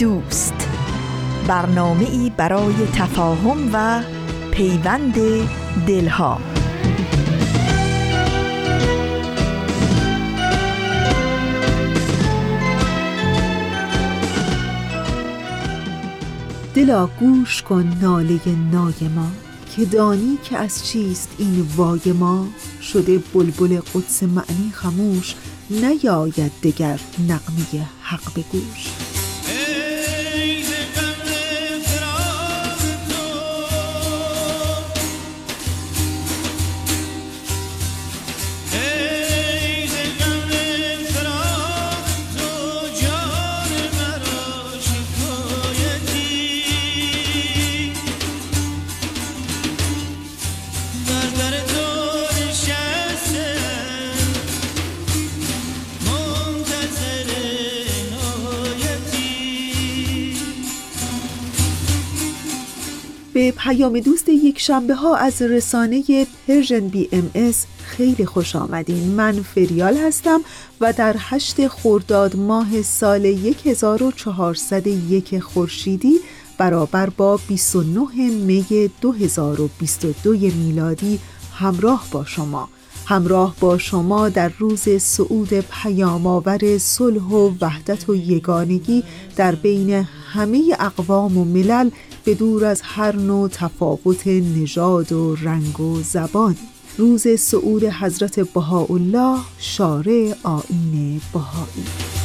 دوست. برنامه ای برای تفاهم و پیوند دلها. دلا گوش کن ناله نای ما که دانی که از چیست این وای ما. شده بلبل قدس معنی خموش نیاید دگر نقمه حق به گوش. به پیام دوست یک شنبه ها از رسانه Persian BMS خیلی خوش آمدین. من فریال هستم و در هشت خرداد ماه سال 1401 خورشیدی برابر با 29 می 2022 میلادی همراه با شما. همراه با شما در روز صعود پیام‌آور صلح و وحدت و یگانگی در بین همه اقوام و ملل به دور از هر نوع تفاوت نژاد و رنگ و زبان. روز صعود حضرت بهاءالله شارع آین بهایی.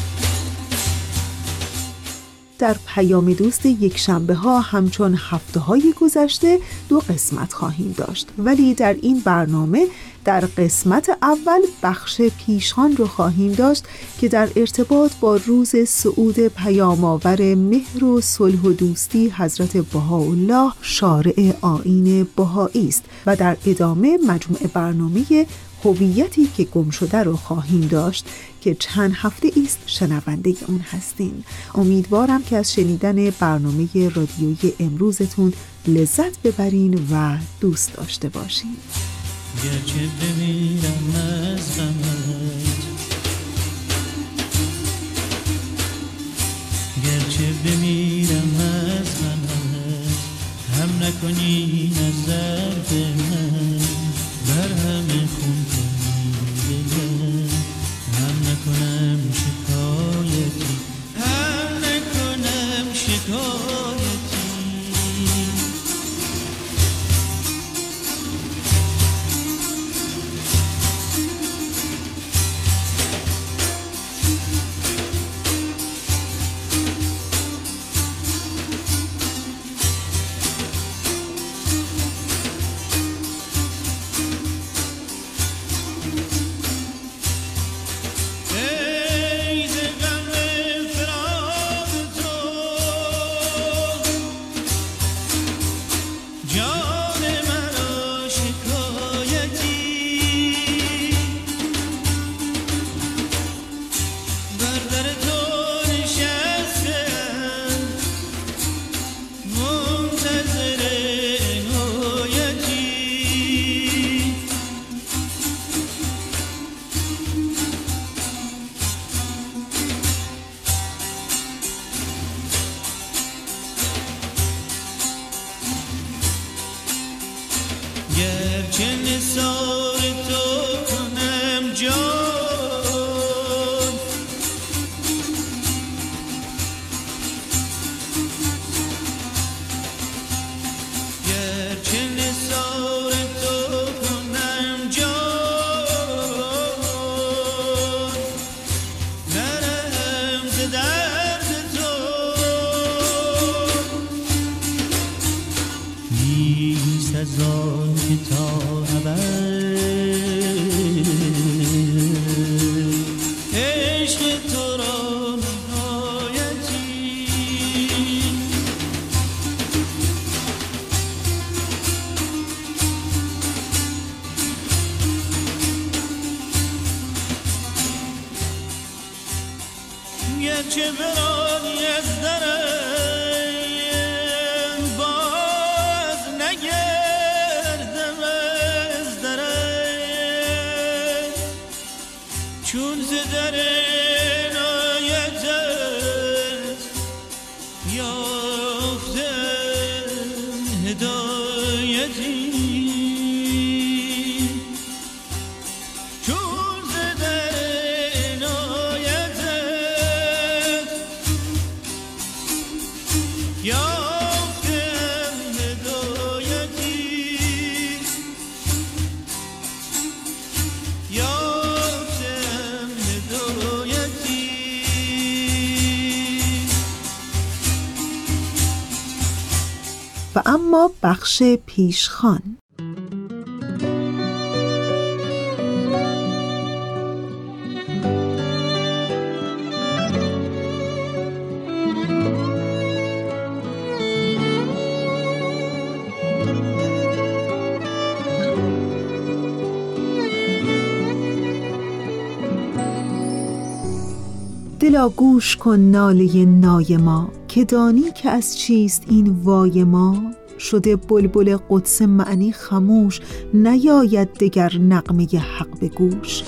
در پیام دوست یک شنبه ها همچون هفته های گذشته دو قسمت خواهیم داشت. ولی در این برنامه در قسمت اول بخش پیشان رو خواهیم داشت که در ارتباط با روز صعود پیامآور مهر و صلح و دوستی حضرت بهاءالله شارع آین بهایی است و در ادامه مجموع برنامه هویتی که گم شده رو خواهیم داشت که چند هفته است شنونده اون هستین. امیدوارم که از شنیدن برنامه رادیویی امروزتون لذت ببرین و دوست داشته باشین. گرچه بمیرم از غمت. گرچه بمیرم از غمت هم نکنی نظر به من. بر همه خون goodness, oh. و اما بخش پیشخان. دلا گوش کن ناله نای ما. که دانی که از چیست این وای ما؟ شده بلبل قدس معنی خموش نیاید دگر نقمه حق به گوش.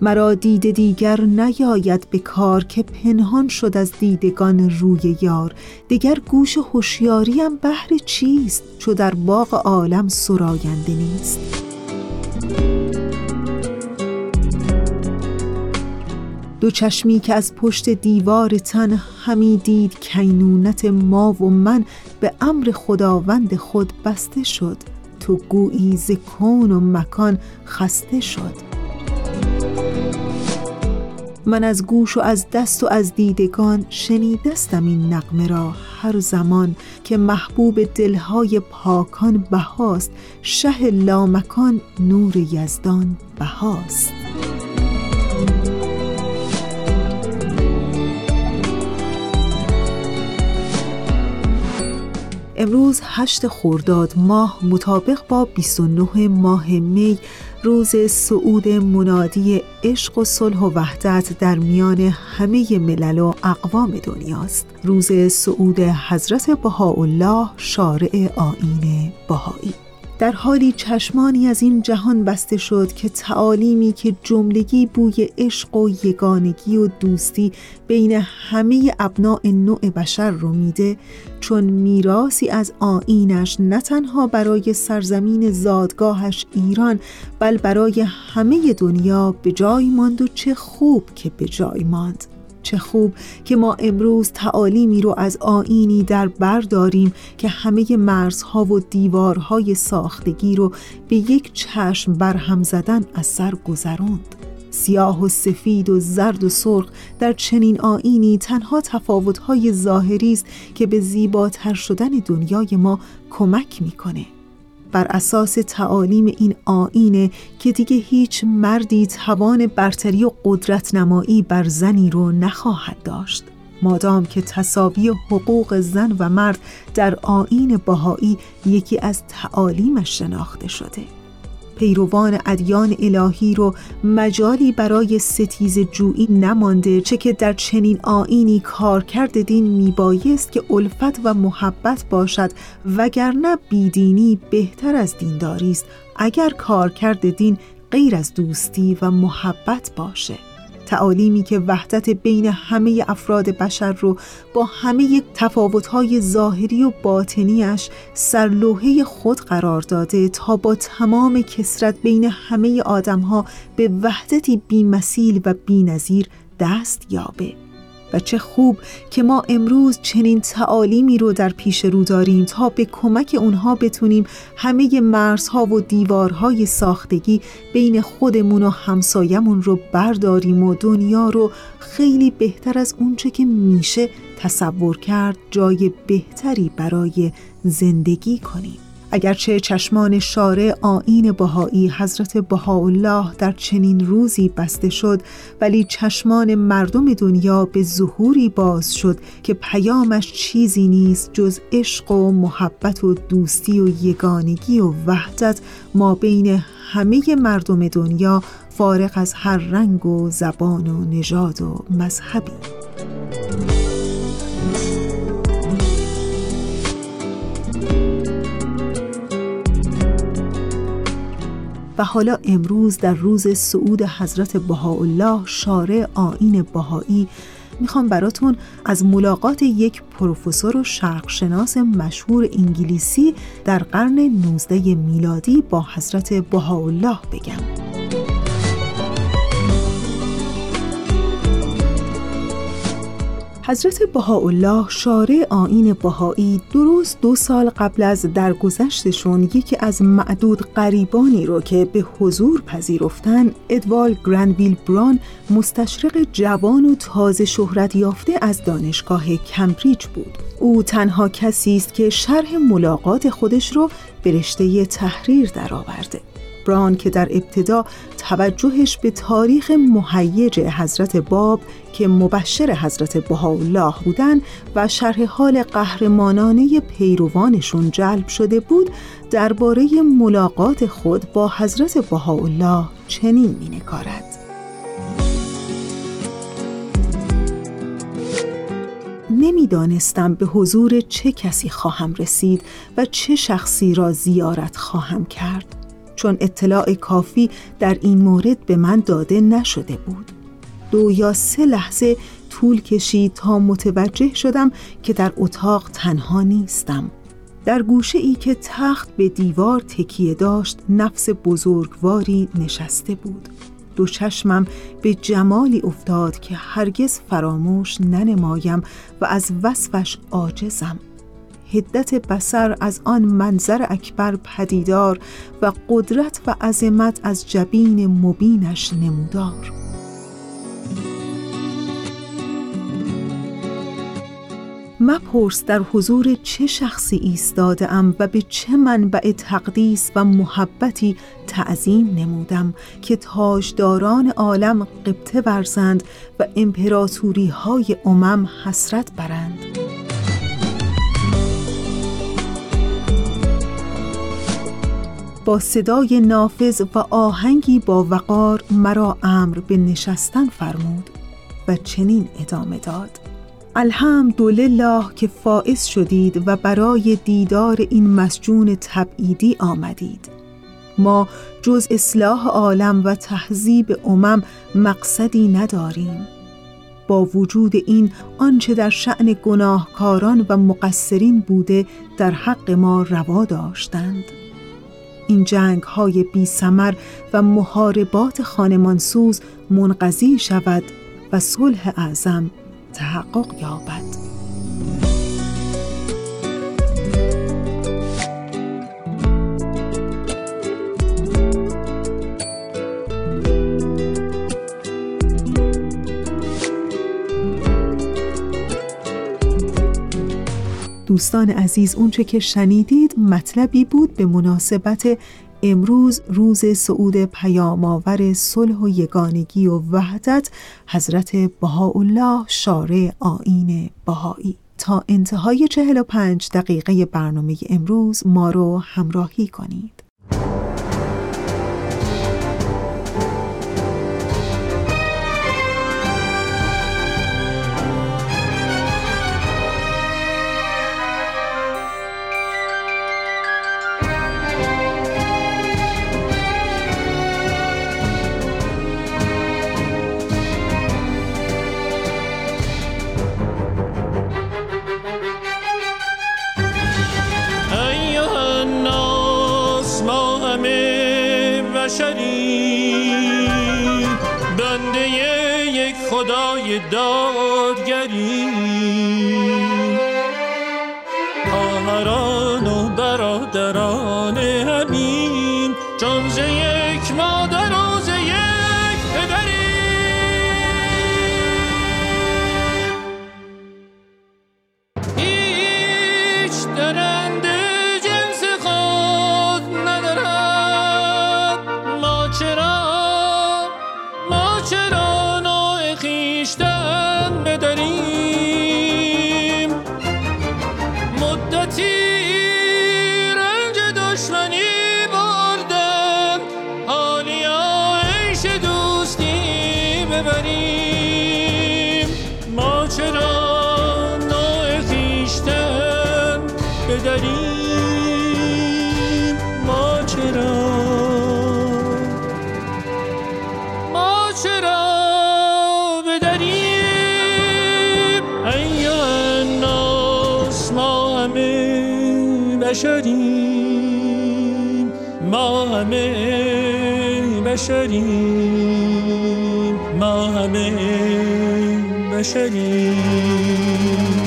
مرا دید دیگر نیاید به کار که پنهان شد از دیدگان روی یار. دیگر گوش هوشیاریم بهر چیست چو در باغ عالم سراینده نیست. دو چشمی که از پشت دیوار تن همی دید کینونت ما و من به امر خداوند خود بسته شد. تو گویی ز کون و مکان خسته شد. من از گوش و از دست و از دیدگان شنیدستم این نقمه را. هر زمان که محبوب دلهای پاکان بهاست شه لامکان نور یزدان بهاست. امروز هشت خورداد ماه مطابق با 29 ماه می روز سعود منادی عشق و صلح و وحدت در میان همه ملل و اقوام دنیاست. روز سعود حضرت بهاءالله شارع آین بهایی در حالی چشمانی از این جهان بسته شد که تعالیمی که جملگی بوی عشق و یگانگی و دوستی بین همه ابناع نوع بشر رو میده چون میراسی از آینش نه تنها برای سرزمین زادگاهش ایران بل برای همه دنیا به جای ماند و چه خوب که به جای ماند. چه خوب که ما امروز تعالیمی رو از آینی در بر داریم که همه مرزها و دیوارهای ساختگی رو به یک چشم برهم زدن از سر گذروند. سیاه و سفید و زرد و سرخ در چنین آینی تنها تفاوتهای ظاهری است که به زیباتر شدن دنیای ما کمک می‌کنه. بر اساس تعالیم این آینه که دیگه هیچ مردی توان برتری و قدرت نمایی بر زنی رو نخواهد داشت. مادام که تصاوی حقوق زن و مرد در آین باهایی یکی از تعالیمش شناخته شده. پیروان ادیان الهی رو مجالی برای ستیز جویی نمانده چه که در چنین آینی کارکرد دین میبایست که الفت و محبت باشد وگرنه بیدینی بهتر از دینداری است اگر کارکرد دین غیر از دوستی و محبت باشه. تعالیمی که وحدت بین همه افراد بشر رو با همه تفاوتهای ظاهری و باطنیش سرلوحه خود قرار داده تا با تمام کسرت بین همه آدمها به وحدتی بیمثیل و بینظیر دست یابه. و چه خوب که ما امروز چنین تعالیمی رو در پیش رو داریم تا به کمک اونها بتونیم همه مرزها و دیوارهای ساختگی بین خودمون و همسایمون رو برداریم و دنیا رو خیلی بهتر از اونچه که میشه تصور کرد جای بهتری برای زندگی کنیم. اگرچه چشمان شارع آین بهایی حضرت بهاءالله در چنین روزی بسته شد ولی چشمان مردم دنیا به ظهوری باز شد که پیامش چیزی نیست جز عشق و محبت و دوستی و یگانگی و وحدت. ما بین همه مردم دنیا فارغ از هر رنگ و زبان و نژاد و مذهبی و حالا امروز در روز سعود حضرت بهاءالله شارع آین بهایی می‌خوام براتون از ملاقات یک پروفسور و شرقشناس مشهور انگلیسی در قرن 19 میلادی با حضرت بهاءالله بگم. حضرت بهاءالله شارع آین بهایی درست دو سال قبل از درگذشتشون یکی از معدود قریبانی رو که به حضور پذیرفتن ادوال گرندویل بران مستشرق جوان و تازه شهرت یافته از دانشگاه کمبریج بود. او تنها کسی است که شرح ملاقات خودش رو به تحریر درآورده. بران که در ابتدا توجهش به تاریخ مهیج حضرت باب که مبشر حضرت بهاءالله بودن و شرح حال قهرمانانه پیروانشون جلب شده بود درباره ملاقات خود با حضرت بهاءالله چنین مینکارد. نمی‌دانستم به حضور چه کسی خواهم رسید و چه شخصی را زیارت خواهم کرد. چون اطلاع کافی در این مورد به من داده نشده بود. دو یا سه لحظه طول کشید تا متوجه شدم که در اتاق تنها نیستم. در گوشه ای که تخت به دیوار تکیه داشت نفس بزرگواری نشسته بود. دو چشمم به جمالی افتاد که هرگز فراموش ننمایم و از وصفش عاجزم. هدت بسر از آن منظر اکبر پدیدار و قدرت و عظمت از جبین مبینش نمودار. مپرس در حضور چه شخصی ایستاده ام و به چه منبع تقدیس و محبتی تعظیم نمودم که تاجداران عالم قبطه ورزند و امپراتوری های امم حسرت برند. با صدای نافذ و آهنگی با وقار مرا امر به نشستن فرمود و چنین ادامه داد. الحمدلله که فائز شدید و برای دیدار این مسجون تبعیدی آمدید. ما جز اصلاح عالم و تهذیب امم مقصدی نداریم. با وجود این آنچه در شعن گناهکاران و مقصرین بوده در حق ما روا داشتند. این جنگ های بی سمر و محاربات خانمانسوز منقضی شود و صلح اعظم تحقق یابد. دوستان عزیز اونچه که شنیدید مطلبی بود به مناسبت امروز روز سعود پیامآور صلح و یگانگی و وحدت حضرت بهاءالله شارع آین بهایی. تا انتهای 45 دقیقه برنامه امروز ما رو همراهی کنید. بشریم. ما همه بشریم. ما همه بشریم.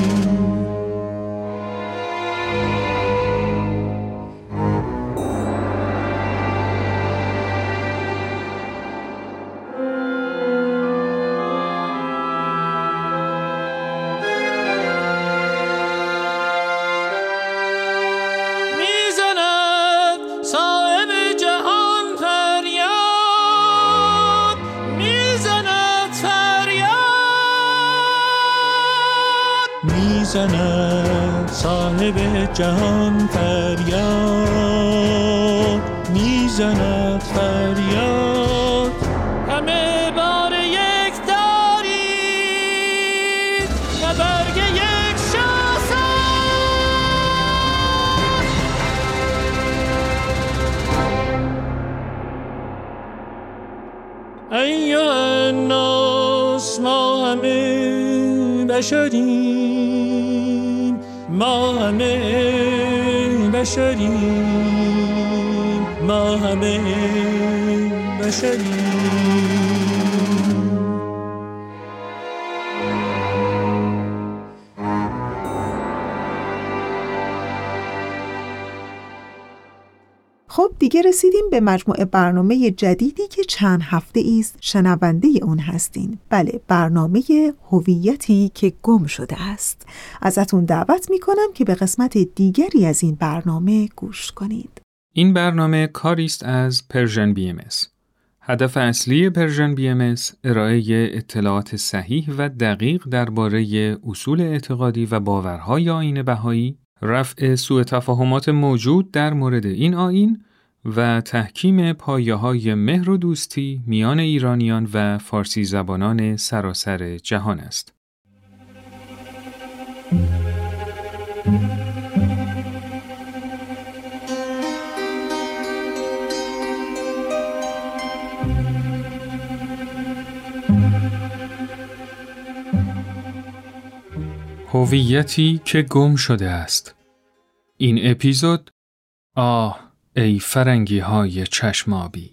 ما همه بشریم ما همه بشریم دیگه رسیدیم به مجموعه برنامه جدیدی که چند هفته است شنونده اون هستین. بله برنامه هویتی که گم شده است. ازتون دعوت می‌کنم که به قسمت دیگری از این برنامه گوش کنید. این برنامه کاری است از Persian BM هدف اصلی Persian BM ارائه اطلاعات صحیح و دقیق درباره اصول اعتقادی و باورهای آیین بهایی رفع سوء تفاهمات موجود در مورد این آیین و تحکیم پایه های مهر و دوستی میان ایرانیان و فارسی زبانان سراسر جهان است. هویتی که گم شده است. این اپیزود آه ای فرنگی های چشمابی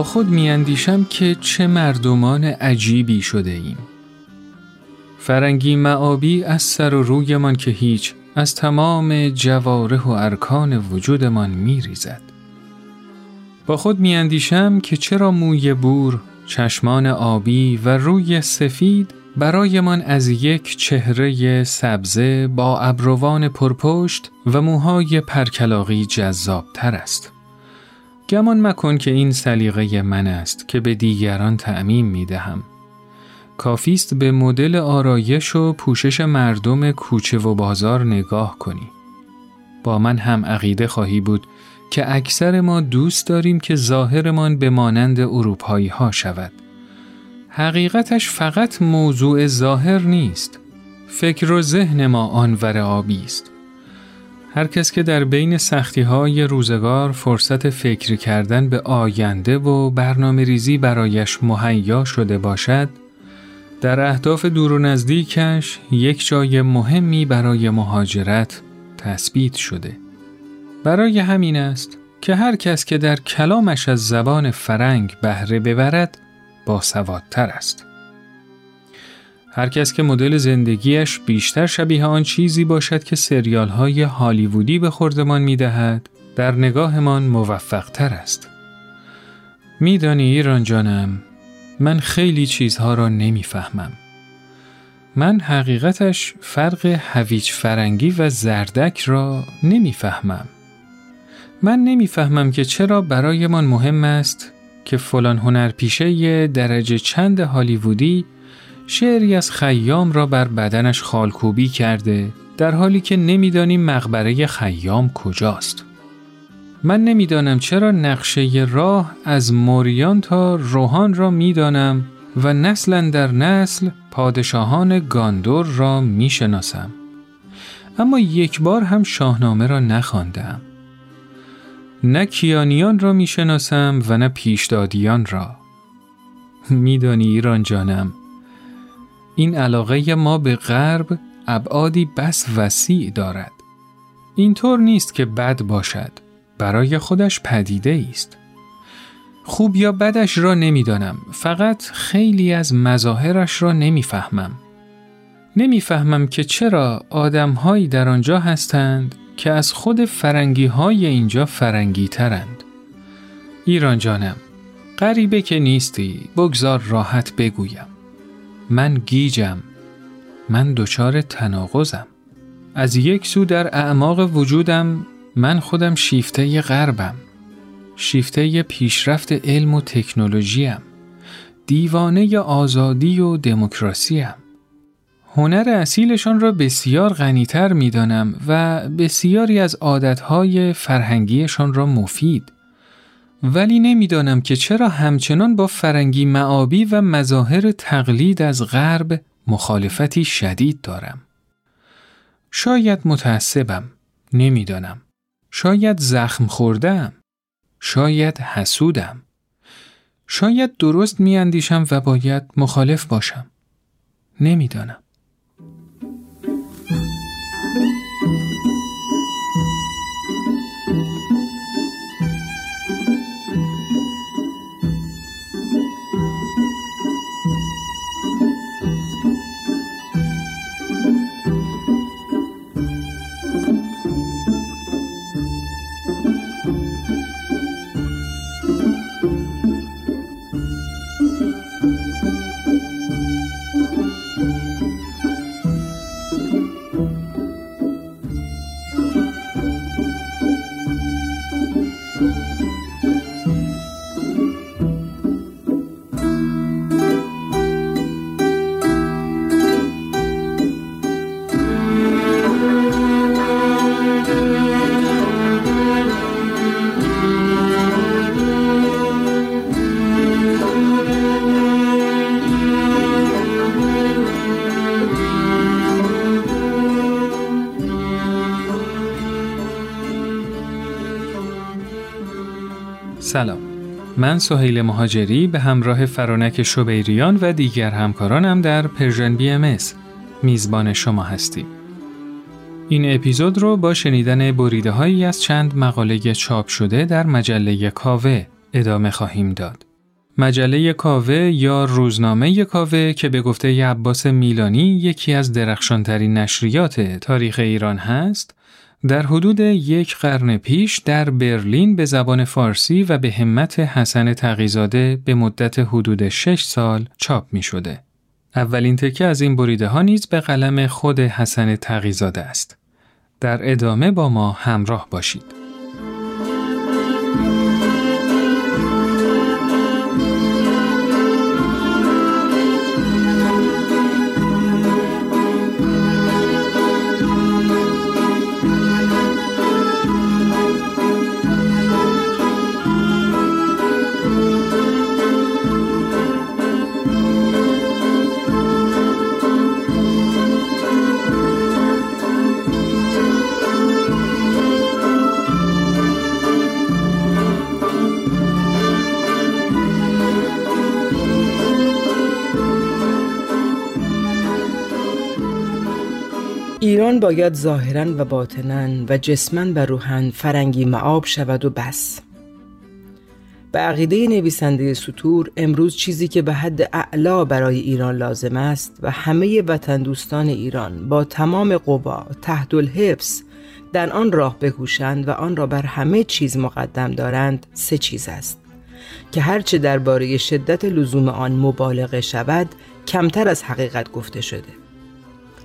با خود میاندیشم که چه مردمان عجیبی شده ایم. فرنگی معابی از سر و رویمان که هیچ از تمام جواره و ارکان وجودمان میریزد. با خود میاندیشم که چرا موی بور، چشمان آبی و روی سفید برایمان از یک چهره سبزه با ابروان پرپشت و موهای پرکلاقی جذاب تر است. گمان مکن که این سلیقه من است که به دیگران تعمیم می دهم. کافیست به مدل آرایش و پوشش مردم کوچه و بازار نگاه کنی. با من هم عقیده خواهی بود که اکثر ما دوست داریم که ظاهرمان به مانند اروپایی ها شود. حقیقتش فقط موضوع ظاهر نیست. فکر و ذهن ما آنور آبی است. هر کس که در بین سختی های روزگار فرصت فکر کردن به آینده و برنامه ریزی برایش مهیا شده باشد در اهداف دور و نزدیکش یک جای مهمی برای مهاجرت تثبیت شده. برای همین است که هر کس که در کلامش از زبان فرنگ بهره ببرد با سوادتر است. هر کس که مدل زندگیش بیشتر شبیه آن چیزی باشد که سریال های هالیوودی به خوردمان می دهد، در نگاهمان موفق تر است. میدانی ایران جانم من خیلی چیزها را نمی‌فهمم. من حقیقتش فرق هویج فرنگی و زردک را نمی‌فهمم. من نمی‌فهمم که چرا برایمان مهم است که فلان هنرپیشه درجه چند هالیوودی شعری از خیام را بر بدنش خالکوبی کرده در حالی که نمی‌دانیم مقبره خیام کجاست. من نمی‌دانم چرا نقشه راه از موریان تا روحان را می‌دانم و نسلا در نسل پادشاهان گاندور را می‌شناسم. اما یک بار هم شاهنامه را نخواندم. نه کیانیان را می‌شناسم و نه پیشدادیان را. میدانی ایران جانم این علاقه ما به غرب ابعادی بس وسیع دارد. اینطور نیست که بد باشد. برای خودش پدیده است. خوب یا بدش را نمی‌دانم فقط خیلی از مظاهرش را نمی‌فهمم. نمی‌فهمم که چرا آدمهایی در آنجا هستند که از خود فرنگی های اینجا فرنگی ترند. ایران جانم غریبه که نیستی بگذار راحت بگویم. من گیجم. من دچار تناقضم. از یک سو در اعماق وجودم من خودم شیفته غربم. شیفته پیشرفت علم و تکنولوژیم. دیوانه آزادی و دموکراسیم. هنر اصیلشان را بسیار غنیتر می دانم و بسیاری از عادتهای فرهنگیشان را مفید. ولی نمی‌دانم که چرا همچنان با فرنگی معابی و مظاهر تقلید از غرب مخالفتی شدید دارم. شاید متعصبم. نمی‌دانم. شاید زخم خوردم. شاید حسودم. شاید درست میاندیشم و باید مخالف باشم. نمی‌دانم. من سهیل مهاجری به همراه فرانک شبیریان و دیگر همکارانم در Persian BM میزبان شما هستیم این اپیزود رو با شنیدن بریده هایی از چند مقاله چاپ شده در مجله کاوه ادامه خواهیم داد. مجله کاوه یا روزنامه کاوه که به گفته عباس میلانی یکی از درخشانترین نشریات تاریخ ایران هست در حدود یک قرن پیش در برلین به زبان فارسی و به همت حسن تقیزاده به مدت حدود شش سال چاپ می شده. اولین تکه از این بریده ها نیز به قلم خود حسن تقیزاده است. در ادامه با ما همراه باشید. باید ظاهرا و باطنا و جسما و روحن فرنگی معاب شود و بس. به عقیده نویسنده سطور امروز چیزی که به حد اعلا برای ایران لازم است و همه وطن دوستان ایران با تمام قوا تحت الحفظ در آن راه بکوشند و آن را بر همه چیز مقدم دارند سه چیز است. که هرچه درباره شدت لزوم آن مبالغه شود کمتر از حقیقت گفته شده.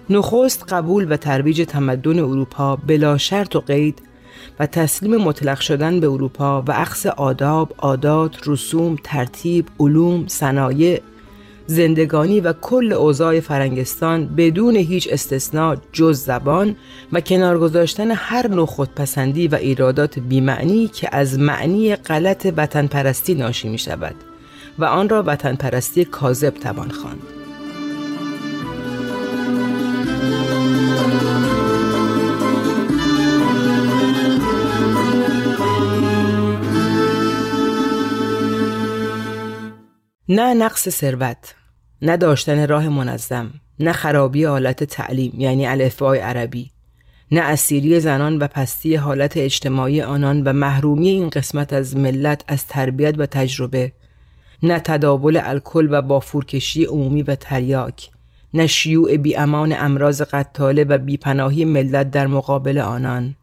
نخست قبول و ترویج تمدن اروپا بلا شرط و قید و تسلیم مطلق شدن به اروپا و اخذ آداب، عادات، رسوم، ترتیب، علوم، صنایع، زندگانی و کل اوضاع فرنگستان بدون هیچ استثنا جز زبان و کنار گذاشتن هر نوع خودپسندی و ایرادات بیمعنی که از معنی غلط وطن پرستی ناشی می شود و آن را وطن پرستی کاذب توان خواند. نه نقص ثروت نه داشتن راه منظم نه خرابی حالت تعلیم یعنی الفبای عربی نه اسیری زنان و پستی حالت اجتماعی آنان و محرومی این قسمت از ملت از تربیت و تجربه نه تداول الکل و بافورکشی عمومی و تریاک نه شیوع بی امان امراض قتاله و بیپناهی ملت در مقابل آنان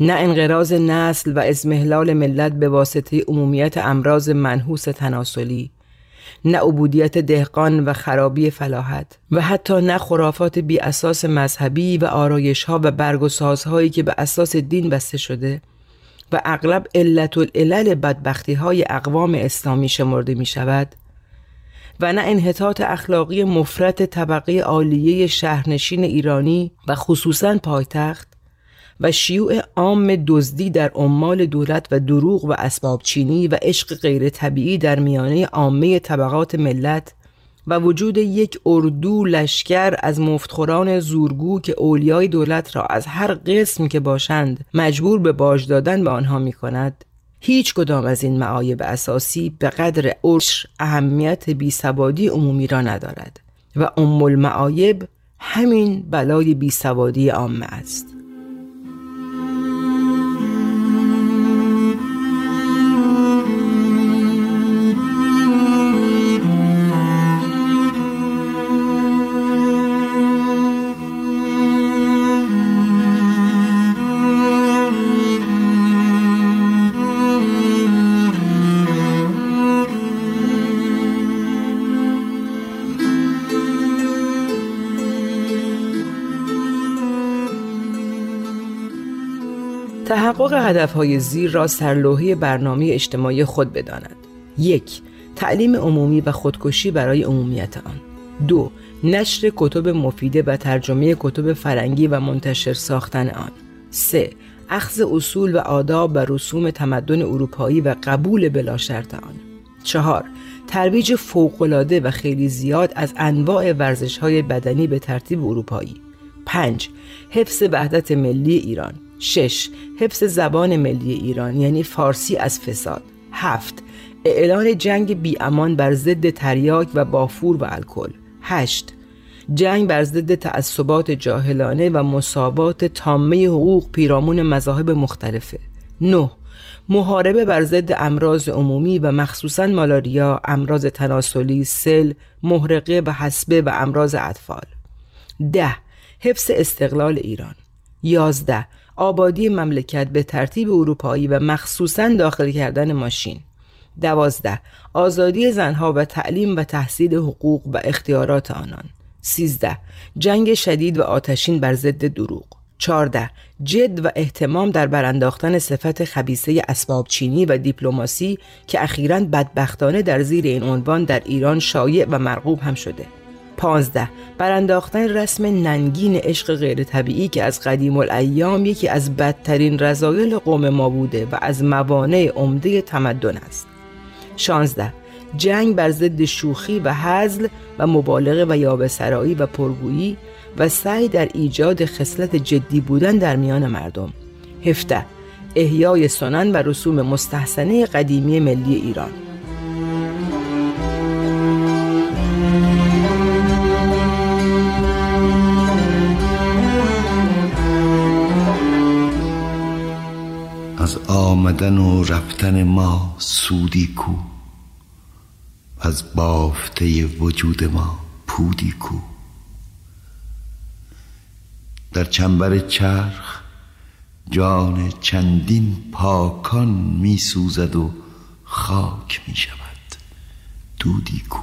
نه انقراض نسل و ازمهلال ملت به واسطه عمومیت امراض منحوس تناسلی. نه عبودیت دهقان و خرابی فلاحت و حتی نه خرافات بی اساس مذهبی و آرایش ها و برگ و سازهایی که به اساس دین بسته شده و اغلب علت العلل بدبختی های اقوام اسلامی شمرده می شود و نه انحطاط اخلاقی مفرت طبقه عالیه شهرنشین ایرانی و خصوصا پایتخت و شیوع عام دزدی در عمال دولت و دروغ و اسباب چینی و عشق غیر طبیعی در میانه عامه طبقات ملت و وجود یک اردو لشکر از مفتخوران زورگو که اولیای دولت را از هر قسم که باشند مجبور به باج دادن به آنها می کند هیچ کدام از این معایب اساسی به قدر عشر اهمیت بیسوادی عمومی را ندارد و ام المعایب همین بلای بیسوادی عامه است. هدفهای زیر را سرلوحه برنامه اجتماعی خود بداند. یک تعلیم عمومی و خودکشی برای عمومیت آن. دو نشر کتب مفیده و ترجمه کتب فرنگی و منتشر ساختن آن. سه اخذ اصول و آداب و رسوم تمدن اروپایی و قبول بلا شرط آن. چهار ترویج فوقالعاده و خیلی زیاد از انواع ورزش های بدنی به ترتیب اروپایی. 5. حفظ وحدت ملی ایران. 6. حفظ زبان ملی ایران یعنی فارسی از فساد 7. اعلان جنگ بی امان بر ضد تریاک و بافور و الکل 8. جنگ بر ضد تعصبات جاهلانه و مساوات تامه حقوق پیرامون مذاهب مختلفه 9. محاربه بر ضد امراض عمومی و مخصوصا مالاریا، امراض تناسلی، سل، محرقه و حسبه و امراض اطفال. ده حفظ استقلال ایران. یازده آبادی مملکت به ترتیب اروپایی و مخصوصا داخل کردن ماشین. دوازده آزادی زنها و تعلیم و تحصیل حقوق و اختیارات آنان. سیزده جنگ شدید و آتشین بر ضد دروغ. 14. جد و احتمام در برانداختن صفت خبیسه اسباب چینی و دیپلماسی که اخیرا بدبختانه در زیر این عنوان در ایران شایع و مرغوب هم شده. 15. برانداختن رسم ننگین عشق غیر طبیعی که از قدیم الایام یکی از بدترین رضایل قوم ما بوده و از موانع عمده تمدن است. 16. جنگ بر ضد شوخی و حزل و مبالغه و یابسرایی و پرگویی و سعی در ایجاد خصلت جدی بودن در میان مردم 17 احیای سنن و رسوم مستحسنه قدیمی ملی ایران آمدن و رفتن ما سودی کو. از بافته وجود ما پودی کو. در چنبر چرخ جان چندین پاکان می سوزد و خاک می شود. دودی کو.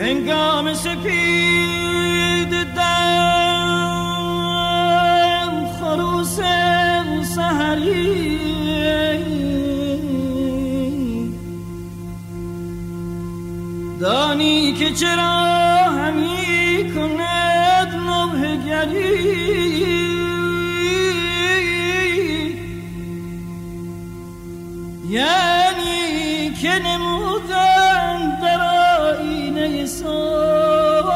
هنگام سپید دم دانی که چرا همی کند نوه یعنی که نمودن در آینه صبح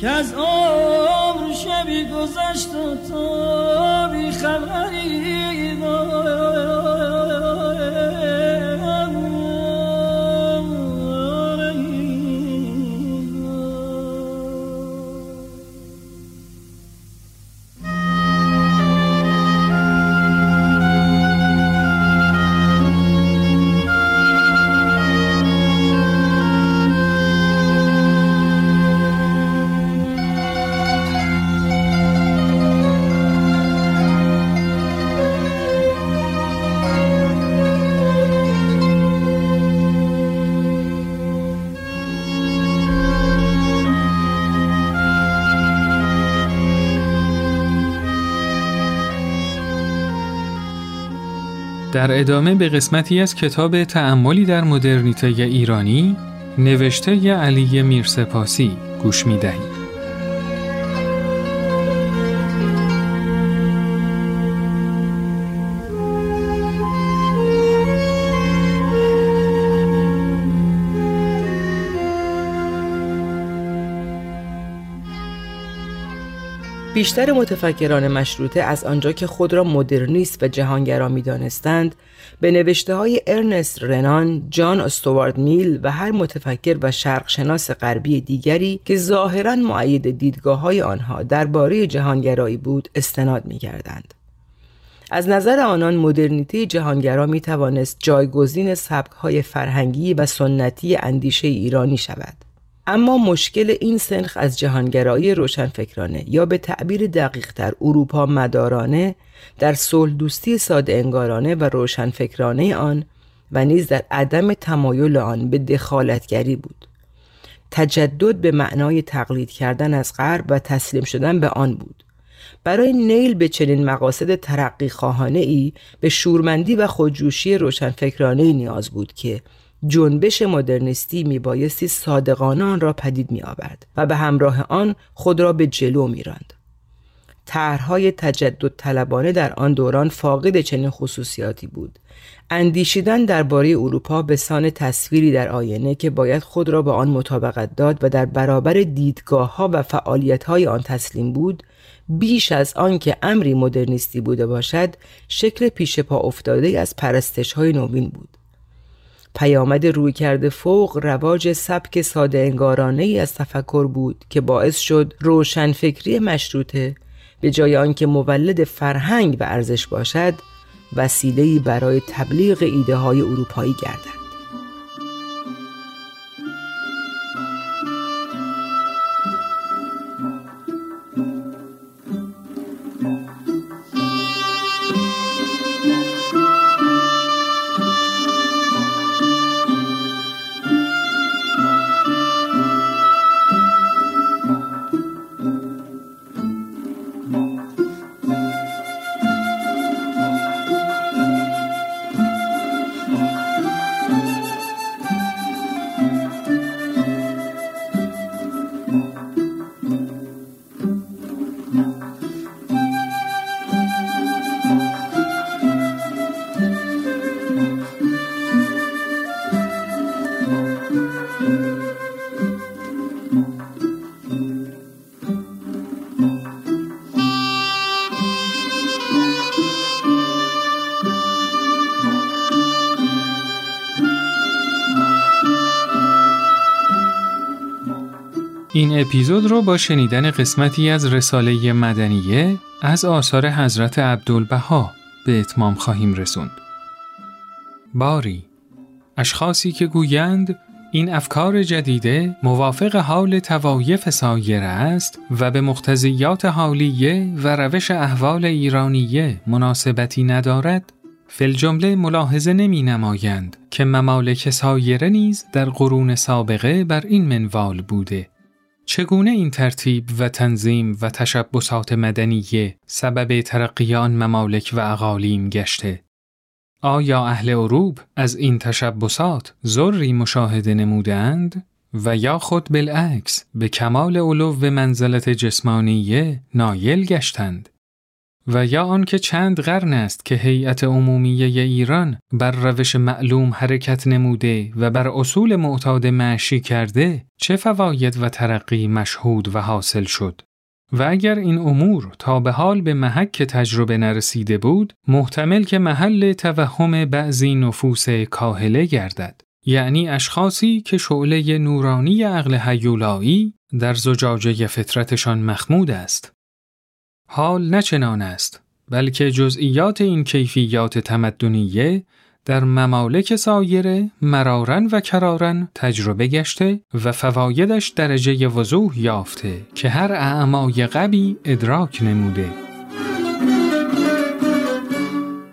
که از عمر در ادامه به قسمتی از کتاب تعملی در مدرنیته ایرانی نوشته ی علی میرسپاسی گوش می دهید. بیشتر متفکران مشروطه از آنجا که خود را مدرنیست و جهانگرا می دانستند به نوشته های ارنست رنان، جان استوارد میل و هر متفکر و شرقشناس غربی دیگری که ظاهرا معید دیدگاه های آنها درباره جهانگرایی بود استناد می کردند. از نظر آنان مدرنیته جهانگرا می توانست جایگزین سبک های فرهنگی و سنتی اندیشه ایرانی شود. اما مشکل این سنخ از جهانگرایی روشنفکرانه یا به تعبیر دقیقتر اروپا مدارانه در صلح دوستی ساده انگارانه و روشنفکرانه آن و نیز در عدم تمایل آن به دخالتگری بود. تجدد به معنای تقلید کردن از غرب و تسلیم شدن به آن بود. برای نیل به چنین مقاصد ترقی خواهانه ای به شورمندی و خودجوشی روشنفکرانه نیاز بود که جنبش مدرنیستی میبایستی صادقانه آن را پدید می آورد و به همراه آن خود را به جلو می راند. طرحهای تجدد طلبانه در آن دوران فاقد چنین خصوصیاتی بود. اندیشیدن درباره اروپا به سان تصویری در آینه که باید خود را به آن مطابقت داد و در برابر دیدگاه ها و فعالیت های آن تسلیم بود بیش از آن که امری مدرنیستی بوده باشد شکل پیش پا افتاده از پرستش های نوین بود پیامد روی کرده فوق رواج سبک ساده انگارانه ای از تفکر بود که باعث شد روشنفکری مشروطه به جای آنکه مولد فرهنگ و ارزش باشد وسیله‌ای برای تبلیغ ایده های اروپایی گردد. اپیزود رو با شنیدن قسمتی از رساله مدنیه از آثار حضرت عبدالبها به اتمام خواهیم رسوند. باری اشخاصی که گویند این افکار جدیده موافق حال توایف سایره است و به مقتضیات حالیه و روش احوال ایرانیه مناسبتی ندارد فل جمله ملاحظه نمی نمایند که ممالک سایره نیز در قرون سابقه بر این منوال بوده چگونه این ترتیب و تنظیم و تشبسات مدنیه سبب ترقی آن ممالک و اقالیم گشته؟ آیا اهل اروب از این تشبسات ذری مشاهده نمودند و یا خود بالعکس به کمال علو و منزلت جسمانیه نایل گشتند؟ و یا آنکه چند قرن است که هیئت عمومیه ایران بر روش معلوم حرکت نموده و بر اصول معتاد معشی کرده چه فواید و ترقی مشهود و حاصل شد. و اگر این امور تا به حال به محک تجربه نرسیده بود محتمل که محل توهم بعضی نفوس کاهله گردد. یعنی اشخاصی که شعله نورانی عقل حیولایی در زجاجه فطرتشان مخمود است. حال نچنان است بلکه جزئیات این کیفیات تمدنیه در ممالک سایره مرارن و کرارن تجربه گشته و فوایدش درجه وضوح یافته که هر اعمای قبی ادراک نموده.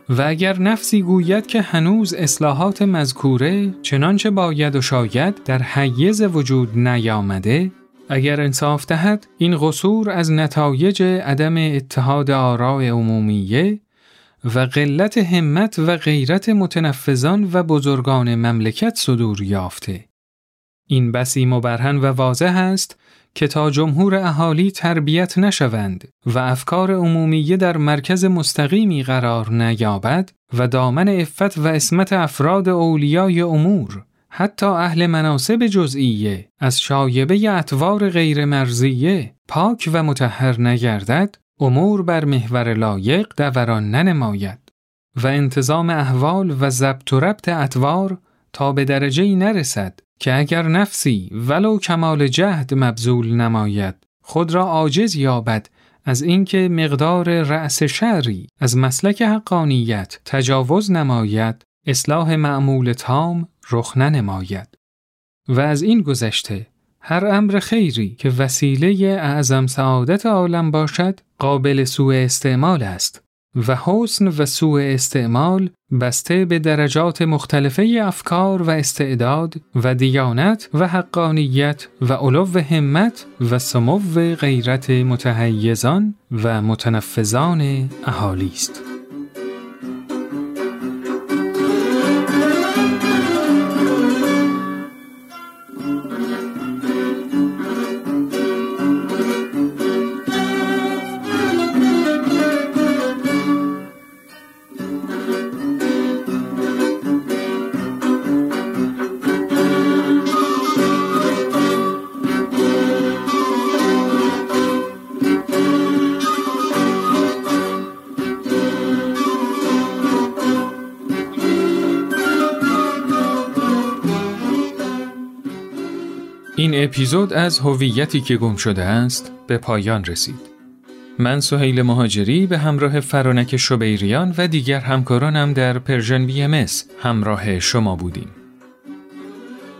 و اگر نفسی گوید که هنوز اصلاحات مذکوره چنانچه باید و شاید در حیز وجود نیامده اگر انصاف دهد این قصور از نتایج عدم اتحاد آراء عمومیه و قلت همت و غیرت متنفذان و بزرگان مملکت صدور یافته. این بسی مبرهن و واضح است که تا جمهور اهالی تربیت نشوند و افکار عمومیه در مرکز مستقیمی قرار نیابد و دامن افت و اسمت افراد اولیای امور حتی اهل مناسب جزئیه. از شایبه اطوار غیر مرزیه پاک و متحر نگردد امور بر محور لایق دوران ننماید. و انتظام احوال و ضبط و ربط اطوار تا به درجه ای نرسد که اگر نفسی ولو کمال جهد مبذول نماید خود را عاجز یابد از اینکه مقدار رأس شری از مسلک حقانیت تجاوز نماید اصلاح معمول تام رخ ننماید و از این گذشته هر امر خیری که وسیله اعظم سعادت عالم باشد قابل سوء استعمال است و حسن و سوء استعمال بسته به درجات مختلفه افکار و استعداد و دیانت و حقانیت و علو همت و سمو غیرت متحیزان و متنفذان اهالی است. اپیزود از هویتی که گم شده است به پایان رسید. من سهیل مهاجری به همراه فرانک شبیریان و دیگر همکارانم در Persian BM همراه شما بودیم.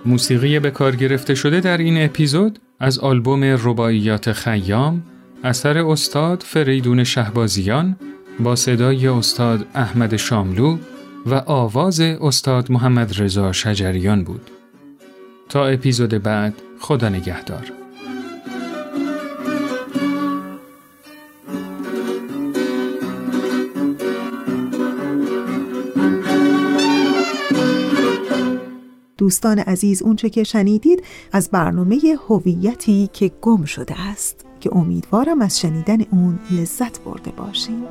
موسیقی به کار گرفته شده در این اپیزود از آلبوم رباعیات خیام اثر استاد فریدون شهبازیان با صدای استاد احمد شاملو و آواز استاد محمد رضا شجریان بود. تا اپیزود بعد خدا نگهدار. دوستان عزیز اونچه که شنیدید از برنامه هویتی که گم شده است که امیدوارم از شنیدن اون لذت برده باشیم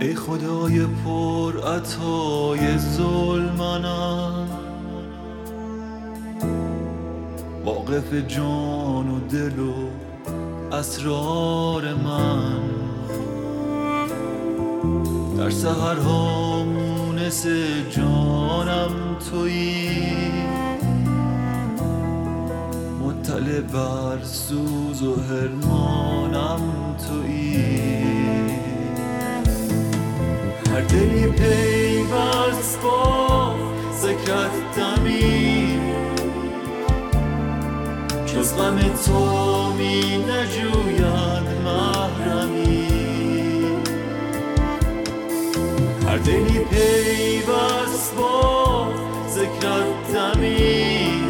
ای خدای پر عطای ظلمانم واقف جان و دل و اسرار من. در سهرها مونس جانم تویی. دل بر سوز و هرمانم تویی. هر دلی پیوست با ذکرت دمی. جز غم تو می نجوید هر دلی پیوست با ذکرت دمی.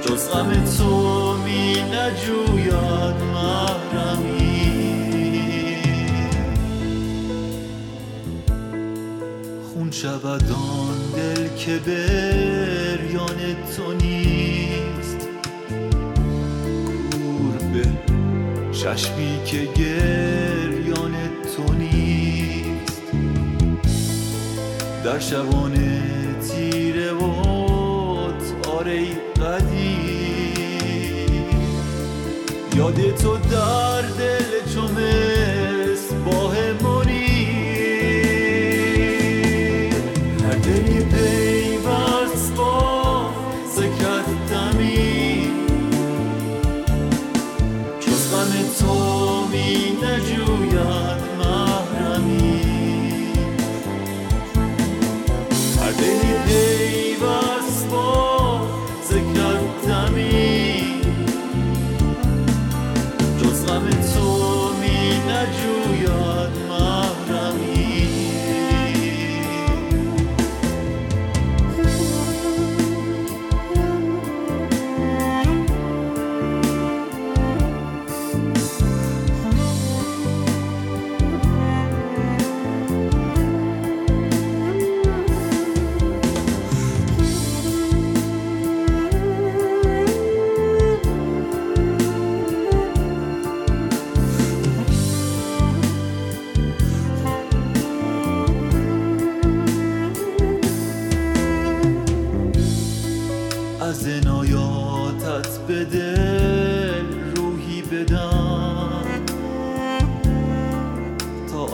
جز غم تو می نجوید محرمی. خون شود دل که بریان تو نیست. چشمی که گریان تو نیست. در شبان تیره و تاره قدیم یاد تو در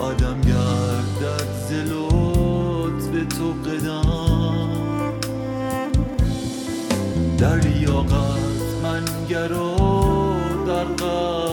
آدم گردد ز لطف تو قدم. در لیاقت من گرا در قدرها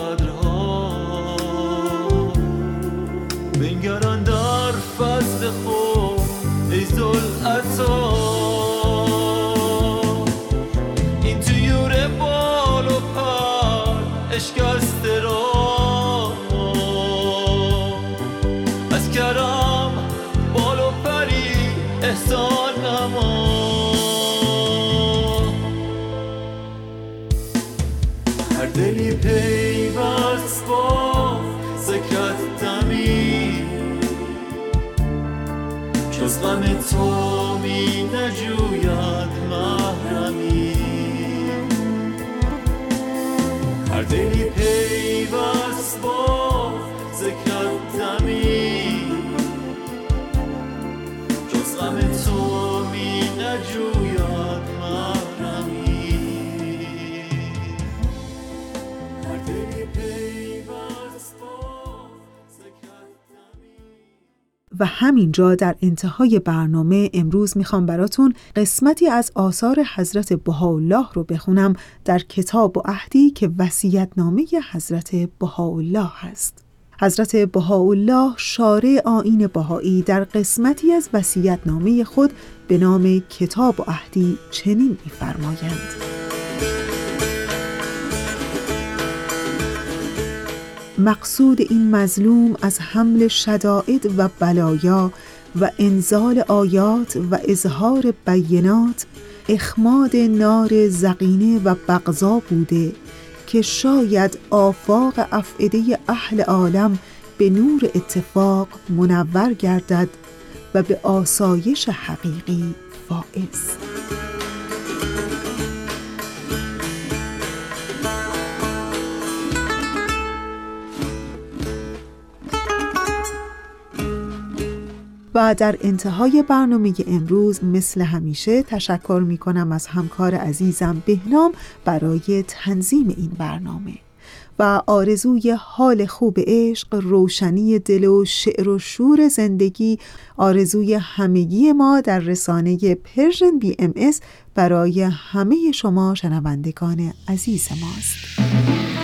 و همینجا در انتهای برنامه امروز می‌خوام براتون قسمتی از آثار حضرت بهاءالله رو بخونم در کتاب و عهدی که وسیعت نامه حضرت بهاءالله هست. حضرت بهاءالله شارع آین بهایی در قسمتی از وسیعت نامه خود به نام کتاب و عهدی چنین میفرمایند. مقصود این مظلوم از حمل شدائد و بلایا و انزال آیات و اظهار بینات اخماد نار زقینه و بغضا بوده که شاید آفاق افعده اهل عالم به نور اتفاق منور گردد و به آسایش حقیقی فائز. و در انتهای برنامه امروز مثل همیشه تشکر می کنم از همکار عزیزم بهنام برای تنظیم این برنامه. و آرزوی حال خوب عشق روشنی دل و شعر و شور زندگی آرزوی همگی ما در رسانه Persian BM برای همه شما شنوندگان عزیز ماست.